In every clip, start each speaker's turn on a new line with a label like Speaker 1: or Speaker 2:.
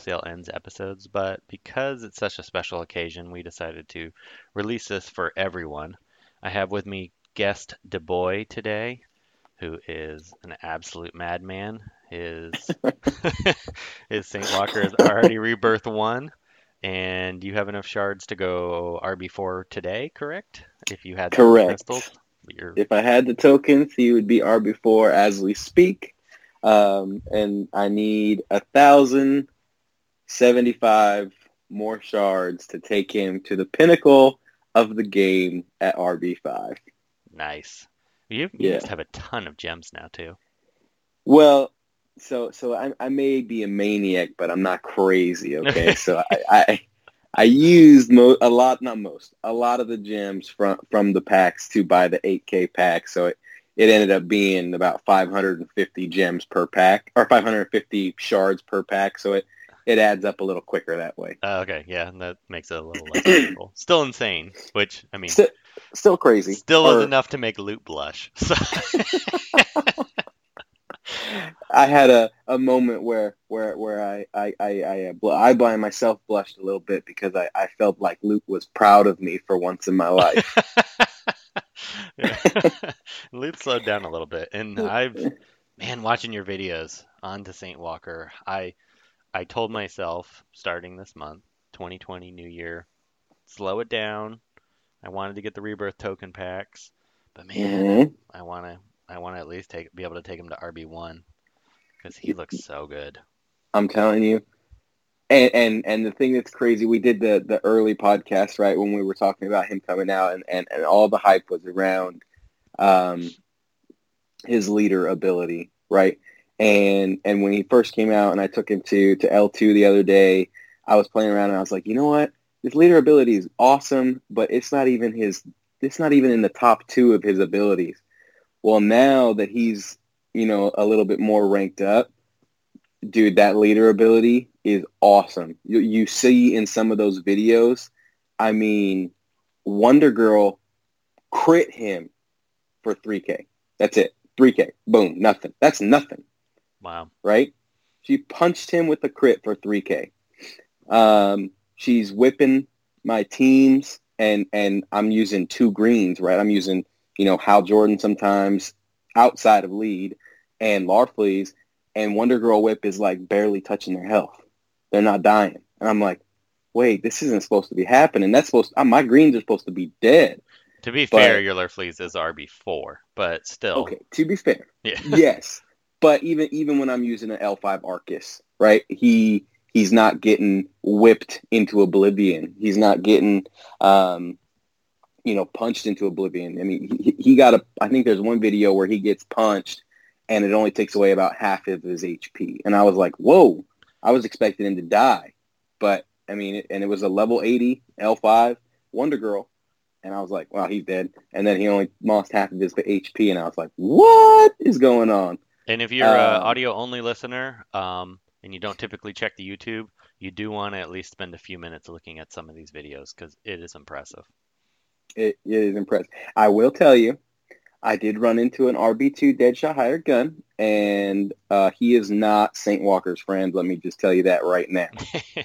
Speaker 1: Sale Ends episodes, but because it's such a special occasion, we decided to release this for everyone. I have with me guest DeBoy today, who is an absolute madman. His his Saint Walker is already Rebirth 1, and you have enough shards to go RB4 today, correct? If you had the
Speaker 2: Correct.
Speaker 1: crystals.
Speaker 2: If I had the tokens, he would be RB4 as we speak. Um, and I need a thousand seventy-five more shards to take him to the pinnacle of the game at RB5.
Speaker 1: Nice. You, you
Speaker 2: Yeah.
Speaker 1: must have a ton of gems now too.
Speaker 2: Well, so so I, I may be a maniac, but I'm not crazy. Okay, so I, I I used mo- a lot, not most, a lot of the gems from from the packs to buy the 8K pack. So it it ended up being about 550 gems per pack, or 550 shards per pack. So it it adds up a little quicker that way.
Speaker 1: Uh, okay, yeah, that makes it a little less painful. Still insane, which I mean,
Speaker 2: Still, still crazy.
Speaker 1: still
Speaker 2: Or-
Speaker 1: is enough to make loot blush. So
Speaker 2: I had a, a moment where where where I I I I, uh, bl- I by myself blushed a little bit because I, I felt like Luke was proud of me for once in my life.
Speaker 1: Loot slowed down a little bit, and I've man watching your videos on to Saint Walker. I I told myself starting this month, 2020 New Year, slow it down. I wanted to get the rebirth token packs, but man,
Speaker 2: Mhm.
Speaker 1: I want to I want to at least take be able to take him to RB1 because he looks so good.
Speaker 2: I'm telling you. And, and and the thing that's crazy, we did the, the early podcast right when we were talking about him coming out, and, and, and all the hype was around um, his leader ability, right? And and when he first came out, and I took him to to L two the other day, I was playing around, and I was like, you know what, his leader ability is awesome, but it's not even his. It's not even in the top two of his abilities. Well, now that he's you know a little bit more ranked up, dude, that leader ability is awesome. You, you see in some of those videos, I mean, Wonder Girl crit him for 3K. That's it. 3K. Boom. Nothing. That's nothing,
Speaker 1: Wow.
Speaker 2: right? She punched him with a crit for 3K. Um, she's whipping my teams, and, and I'm using two greens, right? I'm using, you know, Hal Jordan sometimes outside of lead and Larfleeze, and Wonder Girl Whip is like barely touching their health. They're not dying. And I'm like, wait, this isn't supposed to be happening. That's supposed uh, my greens are supposed to be dead.
Speaker 1: To be
Speaker 2: But-
Speaker 1: fair, your Larfleeze is RB4, but still.
Speaker 2: Okay, to be fair,
Speaker 1: Yeah.
Speaker 2: yes. But even even when I'm using an L5 Arcus, right? He he's not getting whipped into oblivion. He's not getting um you know punched into oblivion. I mean, he, he got a I think there's one video where he gets punched and it only takes away about half of his HP. And I was like, "Whoa." I was expecting him to die. But I mean, and it was a level 80 L5 Wonder Girl. And I was like, wow, he's dead. And then he only lost half of his HP. And I was like, what is going on?
Speaker 1: And if you're an
Speaker 2: Um,
Speaker 1: audio only listener, um, and you don't typically check the YouTube, you do want to at least spend a few minutes looking at some of these videos because it is impressive.
Speaker 2: It, it is impressive. I will tell you, I did run into an RB2 Deadshot hired gun, and uh, he is not St. Walker's friend. Let me just tell you that right now.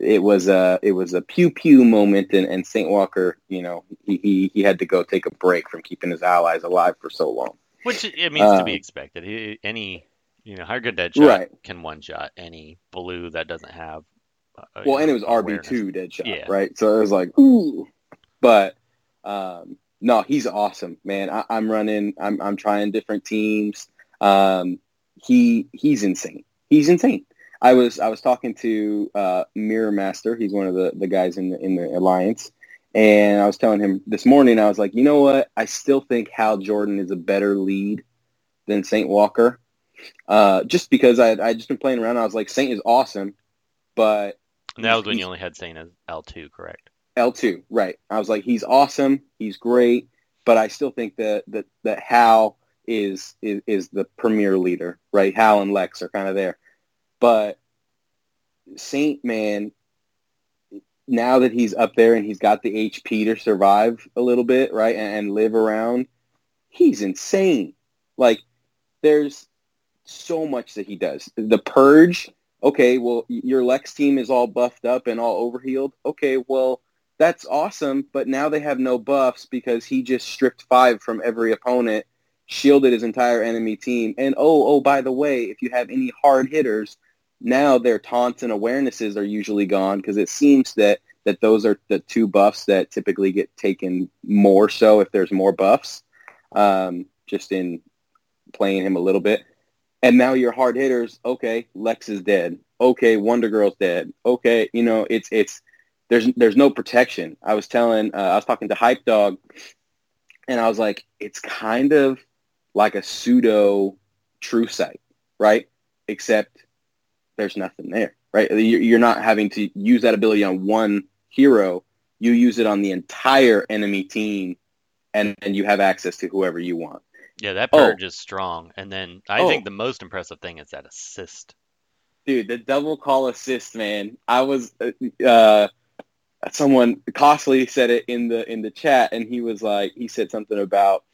Speaker 2: It was a it was a pew pew moment, and, and St. Walker, you know, he, he he had to go take a break from keeping his allies alive for so long.
Speaker 1: Which it means to be
Speaker 2: Um,
Speaker 1: expected. Any, you know, higher good Deadshot
Speaker 2: Right.
Speaker 1: can one shot any blue that doesn't have. Uh,
Speaker 2: Well, and it was. RB2 Deadshot,
Speaker 1: Yeah.
Speaker 2: right? So it was like, ooh. But um, no, he's awesome, man. I, I'm running. I'm I'm trying different teams. Um, he he's insane. He's insane. I was I was talking to uh, Mirror Master. He's one of the, the guys in the in the alliance, and I was telling him this morning. I was like, you know what? I still think Hal Jordan is a better lead than Saint Walker, uh, just because I I just been playing around. I was like, Saint is awesome, but
Speaker 1: And that was when you only had Saint as L2, correct?
Speaker 2: L2, right. I was like, he's awesome. He's great. But I still think that, that, that Hal is, is, is the premier leader, right? Hal and Lex are kind of there. But Saint, man, now that he's up there and he's got the HP to survive a little bit, right, and, and live around, he's insane. Like there's so much that he does. The purge. Okay, well your Lex team is all buffed up and all overhealed. Okay, well that's awesome, but now they have no buffs because he just stripped five from every opponent, shielded his entire enemy team. And oh, oh, by the way, if you have any hard hitters, now their taunts and awarenesses are usually gone because it seems that that those are the two buffs that typically get taken more so if there's more buffs. Um, just in playing him a little bit. And now your hard hitters, okay, Lex is dead. Okay, Wonder Girl's dead. Okay, you know, it's it's there's there's no protection. I was telling uh, I was talking to Hype Dog and I was like, it's kind of like a pseudo true sight, right? Except there's nothing there, right? You're not having to use that ability on one hero. You use it on the entire enemy team, and, and you have access to whoever you want.
Speaker 1: Yeah, that purge oh. is strong. And then I oh. think the most impressive thing is that assist.
Speaker 2: Dude, the double call assist, man. I was uh, someone costly said it in the in the chat, and he was like, he said something about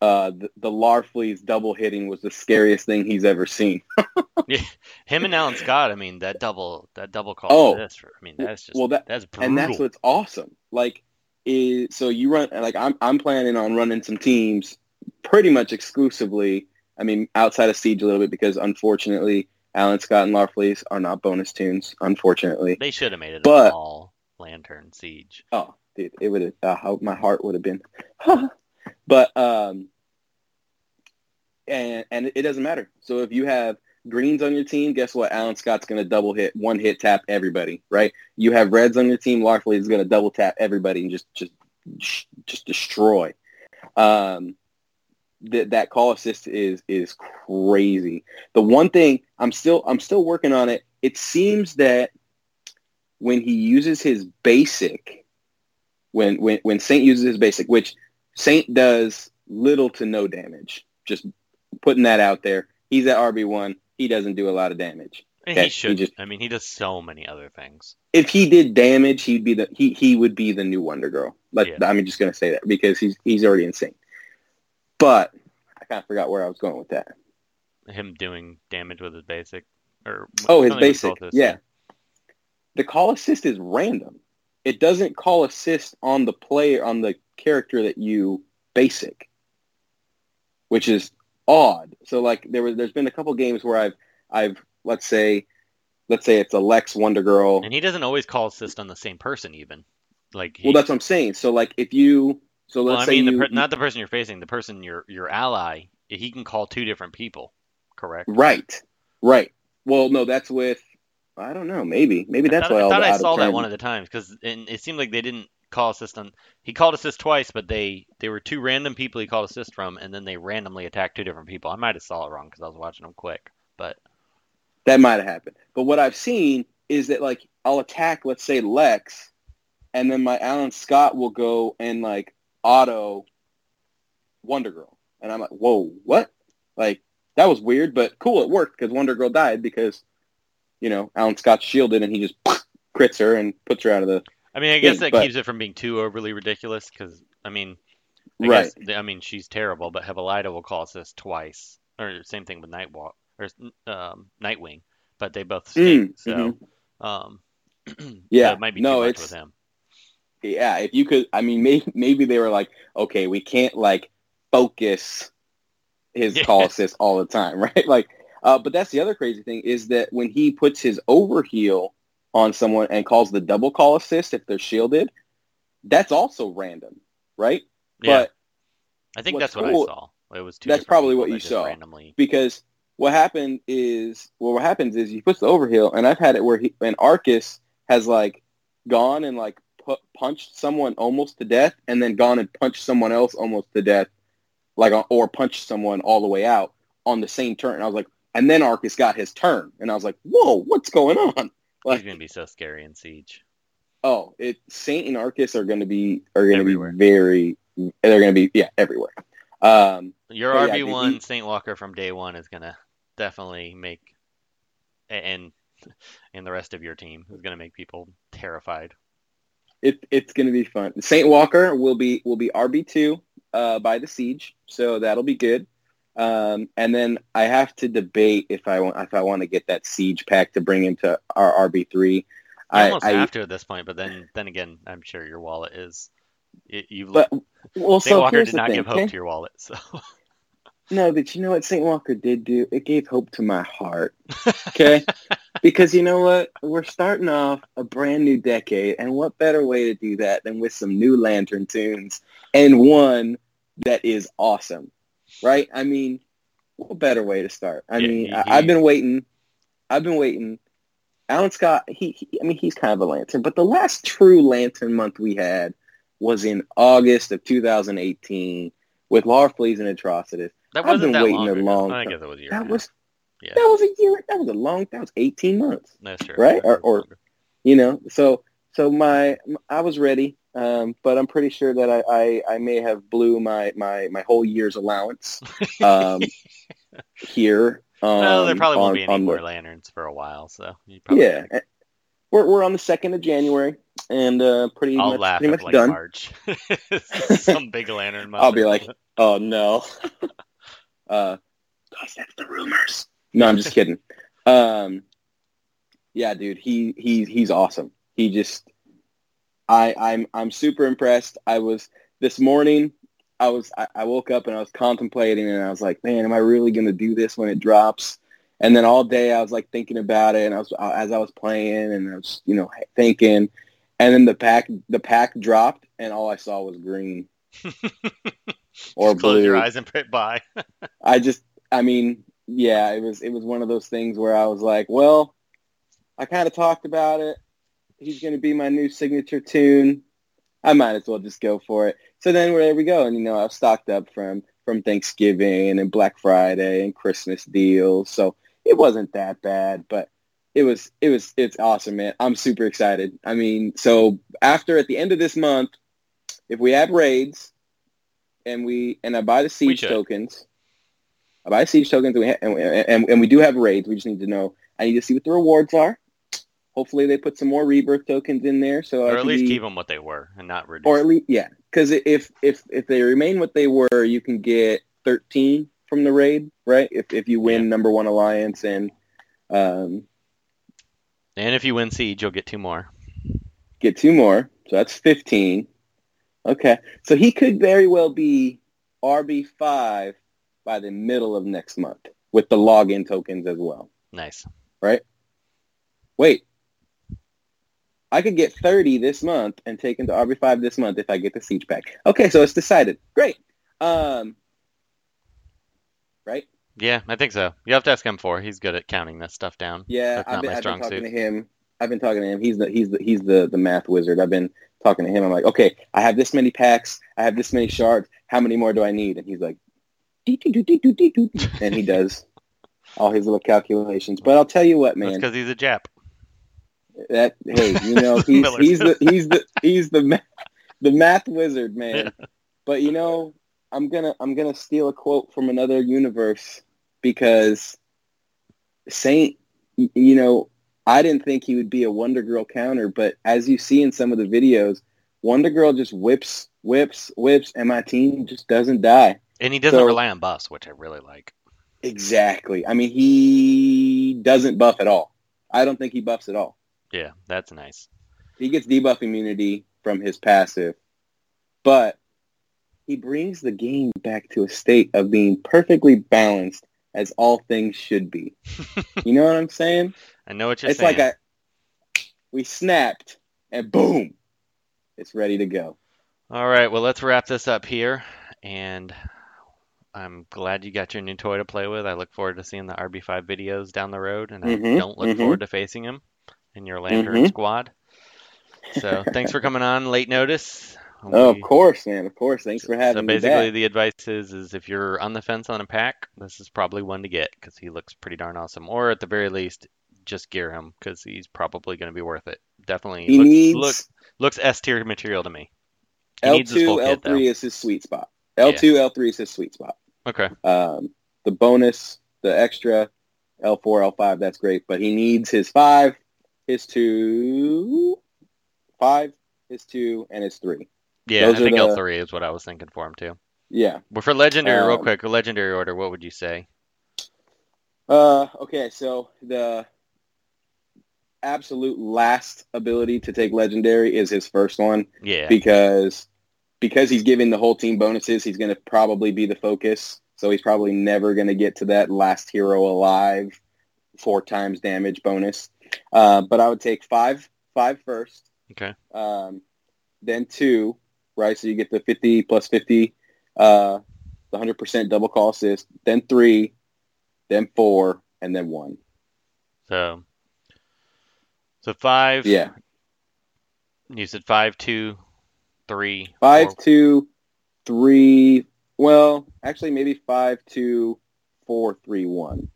Speaker 2: uh, the, the Larfleeze double hitting was the scariest thing he's ever seen.
Speaker 1: yeah, him and Alan Scott. I mean, that double that double call. Oh, this, I mean, that's just well, that, that's brutal.
Speaker 2: and that's what's awesome. Like, is so you run like I'm I'm planning on running some teams pretty much exclusively. I mean, outside of Siege a little bit because unfortunately, Alan Scott and Larfleeze are not bonus tunes. Unfortunately,
Speaker 1: they should have made it but, a small Lantern Siege.
Speaker 2: Oh, dude, it would have. Uh, my heart would have been. But um, and and it doesn't matter. So if you have greens on your team, guess what? Alan Scott's going to double hit, one hit tap everybody, right? You have reds on your team, Larfleeze is going to double tap everybody and just just just destroy. Um, that that call assist is is crazy. The one thing I'm still I'm still working on it. It seems that when he uses his basic, when when when Saint uses his basic, which Saint does little to no damage. Just putting that out there. He's at RB one. He doesn't do a lot of damage.
Speaker 1: Okay? He should. He just, I mean, he does so many other things.
Speaker 2: If he did damage, he'd be the he he would be the new Wonder Girl. Like yeah. I'm just gonna say that because he's he's already insane. But I kind of forgot where I was going with that.
Speaker 1: Him doing damage with his basic, or
Speaker 2: oh, his basic, yeah. The call assist is random. It doesn't call assist on the player on the character that you basic, which is odd. So like there was, there's been a couple games where I've, I've, let's say, let's say it's a Lex Wonder Girl,
Speaker 1: and he doesn't always call assist on the same person even. Like,
Speaker 2: he, well, that's what I'm saying. So like if you, so let's well, I say
Speaker 1: mean,
Speaker 2: you,
Speaker 1: per, not the person you're facing, the person your your ally, he can call two different people, correct?
Speaker 2: Right, right. Well, no, that's with I don't know. Maybe, maybe that's
Speaker 1: I
Speaker 2: why.
Speaker 1: I thought
Speaker 2: I
Speaker 1: saw that one of the times because it seemed like they didn't call assist on. He called assist twice, but they they were two random people he called assist from, and then they randomly attacked two different people. I might have saw it wrong because I was watching them quick, but
Speaker 2: that might have happened. But what I've seen is that like I'll attack, let's say Lex, and then my Alan Scott will go and like auto Wonder Girl, and I'm like, whoa, what? Like that was weird, but cool, it worked because Wonder Girl died because you know Alan Scott's shielded and he just crits her and puts her out of the
Speaker 1: I mean, I guess that but, keeps it from being too overly ridiculous because I mean, I
Speaker 2: right?
Speaker 1: Guess, I mean, she's terrible, but Hippolyta will call assist twice, or same thing with Nightwalk or um, Nightwing, but they both stink. Mm, so, mm-hmm. um,
Speaker 2: yeah,
Speaker 1: so it might be
Speaker 2: no,
Speaker 1: too
Speaker 2: much
Speaker 1: with him.
Speaker 2: Yeah, if you could, I mean, maybe maybe they were like, okay, we can't like focus his yeah. call assist all the time, right? Like, uh, but that's the other crazy thing is that when he puts his overheal on someone and calls the double call assist if they're shielded, that's also random, right?
Speaker 1: Yeah. But I think that's cool, what I saw. It was too
Speaker 2: that's probably what you saw
Speaker 1: randomly
Speaker 2: because what happened is well, what happens is he puts the overheal, and I've had it where he and Arcus has like gone and like put, punched someone almost to death, and then gone and punched someone else almost to death, like uh, or punched someone all the way out on the same turn. And I was like, and then Arcus got his turn, and I was like, whoa, what's going on?
Speaker 1: Like, He's gonna be so scary in Siege.
Speaker 2: Oh, it Saint and Arcus are gonna be are gonna everywhere. be very. They're gonna be yeah everywhere. Um,
Speaker 1: Your RB yeah, one Saint Walker from day one is gonna definitely make, and and the rest of your team is gonna make people terrified.
Speaker 2: It, it's gonna be fun. Saint Walker will be will be RB two uh, by the siege, so that'll be good. Um, and then I have to debate if I want if I want to get that siege pack to bring into our RB three. I,
Speaker 1: almost
Speaker 2: I
Speaker 1: have to at this point, but then then again, I'm sure your wallet is. You, you've
Speaker 2: but well,
Speaker 1: Saint
Speaker 2: so
Speaker 1: Walker did not
Speaker 2: thing.
Speaker 1: give hope to your wallet, so
Speaker 2: No, but you know what St. Walker did do? It gave hope to my heart. Okay? because you know what? We're starting off a brand new decade, and what better way to do that than with some new Lantern tunes and one that is awesome, right? I mean, what better way to start? I
Speaker 1: Yeah,
Speaker 2: mean,
Speaker 1: he-
Speaker 2: I, I've been waiting. I've been waiting. Alan Scott, he, he, I mean, he's kind of a Lantern, but the last true Lantern month we had was in August of 2018 with Larfleeze and Atrocitus.
Speaker 1: that
Speaker 2: I've
Speaker 1: wasn't
Speaker 2: been
Speaker 1: that
Speaker 2: waiting
Speaker 1: long
Speaker 2: a long
Speaker 1: I
Speaker 2: time.
Speaker 1: guess it was a year.
Speaker 2: That was
Speaker 1: yeah,
Speaker 2: that was a year. That was a long. That was eighteen months.
Speaker 1: that's true.
Speaker 2: right? Or-
Speaker 1: That
Speaker 2: or- You know. So so my I was ready, um, but I'm pretty sure that I, I, I may have blew my, my, my whole year's allowance um, here. Um,
Speaker 1: well, there probably won't
Speaker 2: on-
Speaker 1: be any
Speaker 2: the-
Speaker 1: more lanterns for a while, so probably
Speaker 2: Yeah, eh, we're we're on the second of January, and uh, pretty
Speaker 1: I'll
Speaker 2: much
Speaker 1: laugh
Speaker 2: pretty much
Speaker 1: like
Speaker 2: done.
Speaker 1: March. Some big lantern.
Speaker 2: I'll be like, oh no. uh, guys, that's the rumors. No, I'm just kidding. Um, yeah, dude, he he he's awesome. He just, I I'm I'm super impressed. I was this morning. I was I, I woke up and I was contemplating and I was like, man, am I really gonna do this when it drops? And then all day I was like thinking about it and I was uh, as I was playing and I was you know thinking, and then the pack the pack dropped and all I saw was green or
Speaker 1: Just close your eyes and put by.
Speaker 2: I just, I mean, yeah, it was it was one of those things where I was like, well, I kind of talked about it. He's going to be my new signature tune. I might as well just go for it. So then there we go, and you know, I've stocked up from from Thanksgiving and Black Friday and Christmas deals, so it wasn't that bad, but it was it was it's awesome, man. I'm super excited. I mean, so after at the end of this month, if we have raids and we and I buy the siege tokens, I buy siege tokens and we, ha- and, we and, and we do have raids. We just need to know. I need to see what the rewards are. Hopefully, they put some more rebirth tokens in there, so I
Speaker 1: or at
Speaker 2: can
Speaker 1: least
Speaker 2: be-
Speaker 1: keep them what they were and not reduce.
Speaker 2: or at least yeah, because if if if they remain what they were, you can get thirteen from the raid, right? If if you win
Speaker 1: Yeah.
Speaker 2: number one alliance and um,
Speaker 1: and if you win siege, you'll get two more.
Speaker 2: get two more, so that's fifteen. Okay, so he could very well be RB five by the middle of next month with the login tokens as well.
Speaker 1: Nice. Right?
Speaker 2: Wait, I could get 30 this month and take into RB5 this month if I get the siege pack. Okay, so it's decided. Great. Um, right?
Speaker 1: Yeah, I think so. You have to ask him for. He's good at counting this stuff down.
Speaker 2: Yeah, I've been, I've been talking
Speaker 1: suit.
Speaker 2: to him. I've been talking to him. He's the he's the he's the the math wizard. I've been talking to him. I'm like, okay, I have this many packs. I have this many shards. How many more do I need? And he's like, and he does all his little calculations. But I'll tell you what, man.
Speaker 1: because he's a Jap.
Speaker 2: That hey, you know, he's he's the he's the he's the math, the math wizard, man. But you know, I'm gonna I'm gonna steal a quote from another universe because Saint, you know, I didn't think he would be a Wonder Girl counter, but as you see in some of the videos, Wonder Girl just whips, whips, whips, and my team just doesn't die.
Speaker 1: And he doesn't
Speaker 2: So-
Speaker 1: rely on buffs, which I really like.
Speaker 2: Exactly. I mean, he doesn't buff at all. I don't think he buffs at all.
Speaker 1: Yeah, that's nice.
Speaker 2: he gets debuff immunity from his passive, but he brings the game back to a state of being perfectly balanced as all things should be. you know what I'm saying?
Speaker 1: I know what you're
Speaker 2: it's
Speaker 1: saying.
Speaker 2: It's like a we snapped and boom, it's ready to go.
Speaker 1: All right, well, let's wrap this up here. And I'm glad you got your new toy to play with. I look forward to seeing the RB5 videos down the road, and I
Speaker 2: Mhm,
Speaker 1: don't look
Speaker 2: mhm.
Speaker 1: forward to facing him in your Lantern
Speaker 2: Mhm.
Speaker 1: squad. So thanks for coming on late notice.
Speaker 2: Oh, of course, man. Of course. Thanks for
Speaker 1: so
Speaker 2: having me So
Speaker 1: basically,
Speaker 2: back.
Speaker 1: the advice is, is if you're on the fence on a pack, this is probably one to get because he looks pretty darn awesome. Or at the very least, just gear him because he's probably going to be worth it. Definitely
Speaker 2: He
Speaker 1: looks,
Speaker 2: needs
Speaker 1: look, looks S tier material to me. He
Speaker 2: L2,
Speaker 1: full.
Speaker 2: L3 is his sweet spot. L2, L3 is his sweet spot.
Speaker 1: Okay.
Speaker 2: Um, the bonus, the extra, L4, L5, that's great. But he needs his five, his two, five, his two, and his three.
Speaker 1: Yeah,
Speaker 2: Those
Speaker 1: I think L3 is what I was thinking for him too.
Speaker 2: Yeah.
Speaker 1: Well, for legendary, real
Speaker 2: Um,
Speaker 1: quick, legendary order, what would you say?
Speaker 2: Uh, okay, so the absolute last ability to take legendary is his first one
Speaker 1: Yeah.
Speaker 2: because because he's giving the whole team bonuses. He's going to probably be the focus, so he's probably never going to get to that last hero alive four times damage bonus. Uh, but I would take five five first.
Speaker 1: Okay.
Speaker 2: Um, then two, right? So you get the fifty plus fifty, uh, the hundred percent double call assist. Then three, then four, and then one.
Speaker 1: So, so five.
Speaker 2: Yeah,
Speaker 1: You said five, two, three,
Speaker 2: five,
Speaker 1: four.
Speaker 2: two, three. Well, actually, maybe five, two, four, three, one.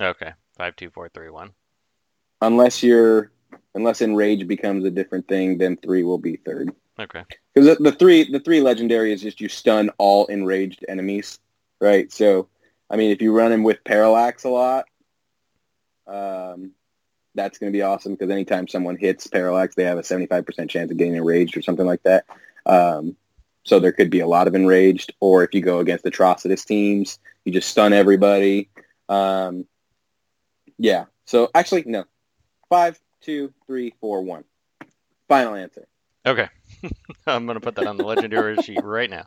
Speaker 1: Okay. Five, two, four, three, one.
Speaker 2: Unless you're, unless enrage becomes a different thing, then three will be third.
Speaker 1: Okay.
Speaker 2: Because the, the three, the three legendary is just you stun all enraged enemies, right? So, I mean, if you run him with parallax a lot, um, that's going to be awesome because anytime someone hits parallax, they have a seventy-five percent chance of getting enraged or something like that. Um, so there could be a lot of enraged, or if you go against atrocitus teams, you just stun everybody. Um, yeah. So actually, no. Five, two, three, four, one. Final answer.
Speaker 1: Okay. I'm gonna put that on the legendary sheet right now.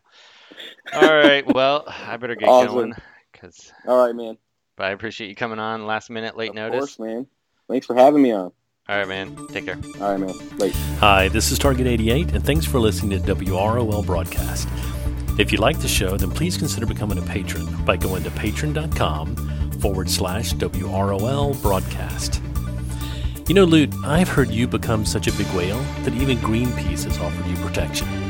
Speaker 1: All right. Well, I better get
Speaker 2: Awesome.
Speaker 1: going because.
Speaker 2: All right, man.
Speaker 1: But I appreciate you coming on last minute, late
Speaker 2: of
Speaker 1: notice.
Speaker 2: course, man. Thanks for having me on.
Speaker 1: All right, man. Take care.
Speaker 2: All right, man. Late.
Speaker 3: Hi, this is Target 88, and thanks for listening to WROL Broadcast. If you like the show, then please consider becoming a patron by going to patreon.com forward slash WROL Broadcast. You know, Lute, I've heard you become such a big whale that even Greenpeace has offered you protection.